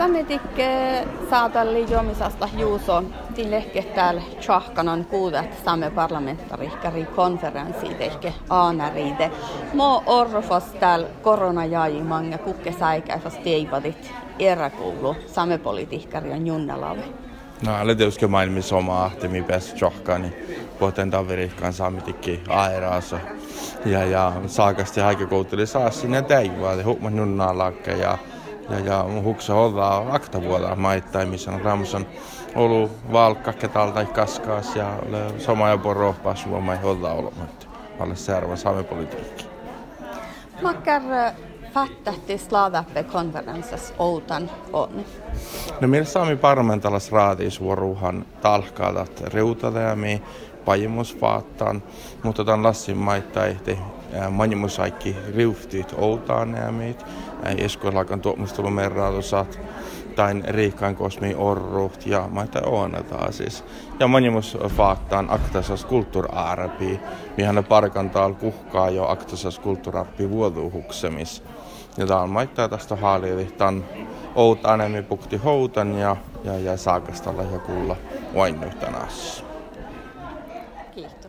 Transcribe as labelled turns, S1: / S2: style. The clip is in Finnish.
S1: Sammetikke saatalli jomisasta Juuso tilehke täällä tjahkanan kuudet saamme parlamentarikari konferenssi tehke aanariide. Mo orrofas täällä koronajaajimaan ja kukke säikäisas teivadit eräkuulu saamme politiikkarian junnalave.
S2: No, alle tietysti maailmassa oma ahtemi päässä tjahkaan, niin pohten taverikkaan saamitikki aeraasa. Ja, ja saakasti haikekouteli saa sinne täivää, ja huomaan junnaa lakka ja ja, ja huksa olla aktavuoda maittain, missä on Ramson ollut valkka ketalta kaskaas ja sama ja porohpaa suomai olla olemat. Alle särvä saamepolitiikki.
S1: Makkar fattahti slavappe konferenssas outan on?
S2: No meillä saami parlamentalas raatiisvuoruhan talkaadat reutaleami pajimusfaattaan, mutta tämän lassin maittain manjimusaikki riuftit outaan nämit, eskoislakan tuomustelumerraadusat, tai riikkaan kosmi orruht ja maita oonetaan siis. Ja manjimus faattaan aktasas kulttuurarpi, mihän parkantaal kuhkaa jo aktasas kulttuurarpi vuoduhuksemis. Ja tää on maittaa tästä haaliili, tämän outanemi pukti houtan ja, ja, ja saakastalla ja kuulla vain yhtenässä. que isto.